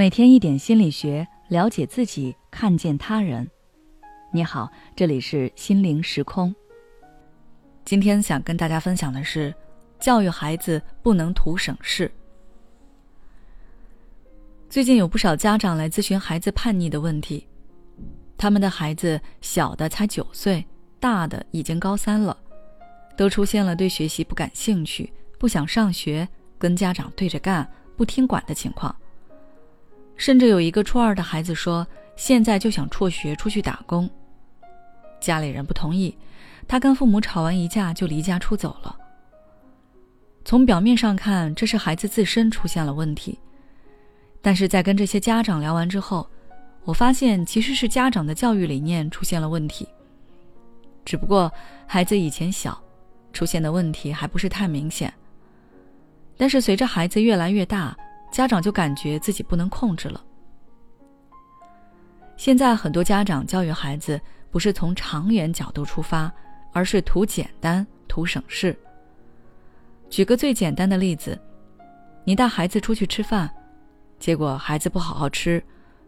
每天一点心理学，了解自己，看见他人。你好，这里是心灵时空。今天想跟大家分享的是，教育孩子不能图省事。最近有不少家长来咨询孩子叛逆的问题，他们的孩子小的才九岁，大的已经高三了，都出现了对学习不感兴趣、不想上学、跟家长对着干、不听管的情况。甚至有一个初二的孩子说：“现在就想辍学出去打工。”家里人不同意，他跟父母吵完一架就离家出走了。从表面上看，这是孩子自身出现了问题，但是在跟这些家长聊完之后，我发现其实是家长的教育理念出现了问题。只不过孩子以前小，出现的问题还不是太明显，但是随着孩子越来越大。家长就感觉自己不能控制了。现在很多家长教育孩子，不是从长远角度出发，而是图简单、图省事。举个最简单的例子，你带孩子出去吃饭，结果孩子不好好吃，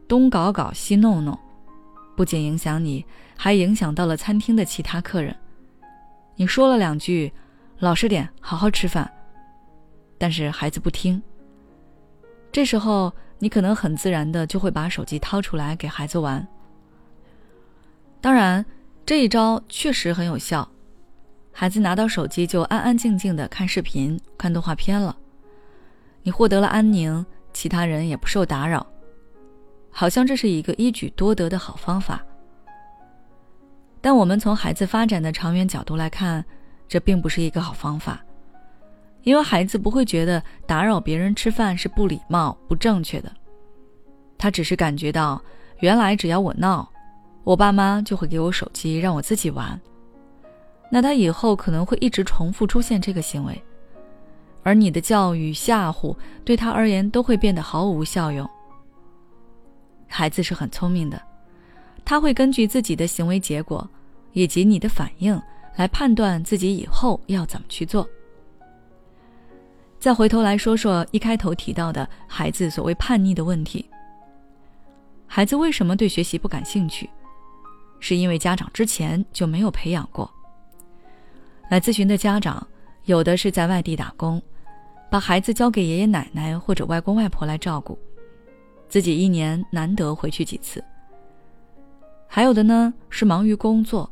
东搞搞西弄弄，不仅影响你，还影响到了餐厅的其他客人。你说了两句“老实点，好好吃饭”，但是孩子不听。这时候，你可能很自然的就会把手机掏出来给孩子玩。当然，这一招确实很有效，孩子拿到手机就安安静静的看视频、看动画片了。你获得了安宁，其他人也不受打扰，好像这是一个一举多得的好方法。但我们从孩子发展的长远角度来看，这并不是一个好方法。因为孩子不会觉得打扰别人吃饭是不礼貌、不正确的，他只是感觉到，原来只要我闹，我爸妈就会给我手机让我自己玩。那他以后可能会一直重复出现这个行为，而你的教育、吓唬对他而言都会变得毫无效用。孩子是很聪明的，他会根据自己的行为结果以及你的反应来判断自己以后要怎么去做。再回头来说说一开头提到的孩子所谓叛逆的问题。孩子为什么对学习不感兴趣？是因为家长之前就没有培养过。来咨询的家长，有的是在外地打工，把孩子交给爷爷奶奶或者外公外婆来照顾，自己一年难得回去几次。还有的呢是忙于工作，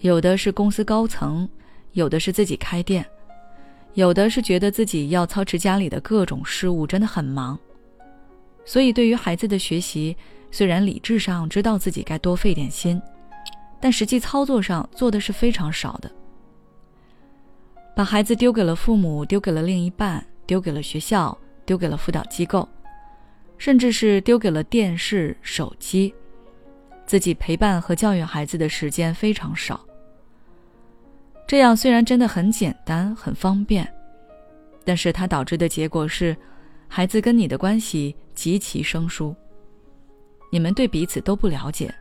有的是公司高层，有的是自己开店。有的是觉得自己要操持家里的各种事务，真的很忙，所以对于孩子的学习，虽然理智上知道自己该多费点心，但实际操作上做的是非常少的。把孩子丢给了父母，丢给了另一半，丢给了学校，丢给了辅导机构，甚至是丢给了电视、手机，自己陪伴和教育孩子的时间非常少。这样虽然真的很简单、很方便，但是它导致的结果是，孩子跟你的关系极其生疏。你们对彼此都不了解。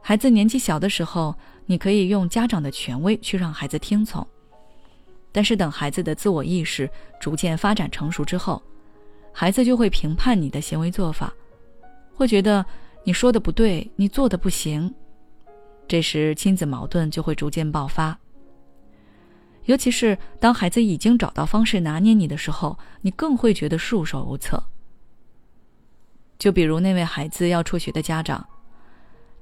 孩子年纪小的时候，你可以用家长的权威去让孩子听从，但是等孩子的自我意识逐渐发展成熟之后，孩子就会评判你的行为做法，会觉得你说的不对，你做的不行。这时，亲子矛盾就会逐渐爆发。尤其是当孩子已经找到方式拿捏你的时候，你更会觉得束手无策。就比如那位孩子要辍学的家长，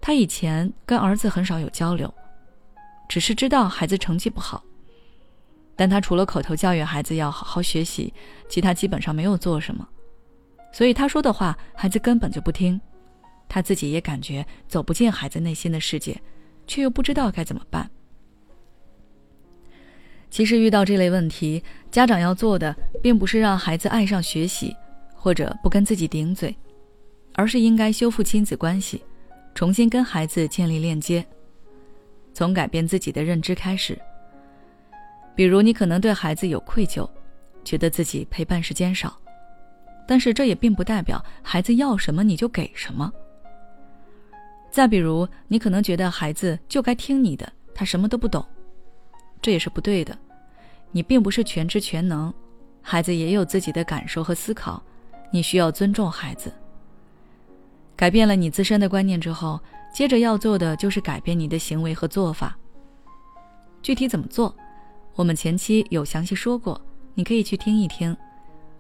他以前跟儿子很少有交流，只是知道孩子成绩不好，但他除了口头教育孩子要好好学习，其他基本上没有做什么。所以他说的话，孩子根本就不听，他自己也感觉走不进孩子内心的世界。却又不知道该怎么办。其实遇到这类问题，家长要做的并不是让孩子爱上学习，或者不跟自己顶嘴，而是应该修复亲子关系，重新跟孩子建立链接，从改变自己的认知开始。比如，你可能对孩子有愧疚，觉得自己陪伴时间少，但是这也并不代表孩子要什么你就给什么。再比如，你可能觉得孩子就该听你的，他什么都不懂，这也是不对的。你并不是全知全能，孩子也有自己的感受和思考，你需要尊重孩子。改变了你自身的观念之后，接着要做的就是改变你的行为和做法。具体怎么做，我们前期有详细说过，你可以去听一听，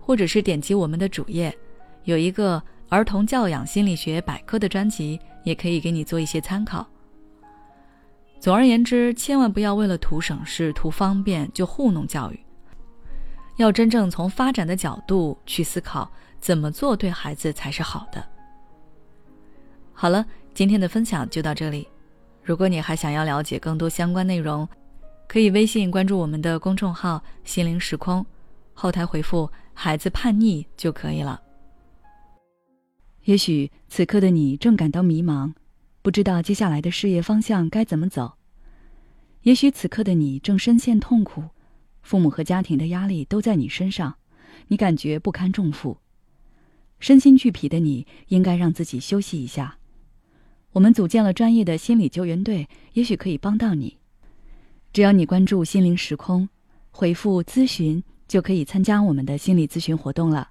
或者是点击我们的主页，有一个儿童教养心理学百科的专辑，也可以给你做一些参考。总而言之，千万不要为了图省事、图方便就糊弄教育，要真正从发展的角度去思考，怎么做对孩子才是好的。好了，今天的分享就到这里。如果你还想要了解更多相关内容，可以微信关注我们的公众号“心灵时空”，后台回复“孩子叛逆”就可以了。也许此刻的你正感到迷茫，不知道接下来的事业方向该怎么走；也许此刻的你正深陷痛苦，父母和家庭的压力都在你身上，你感觉不堪重负，身心俱疲的你，应该让自己休息一下。我们组建了专业的心理救援队，也许可以帮到你。只要你关注“心灵时空”，回复“咨询”，就可以参加我们的心理咨询活动了。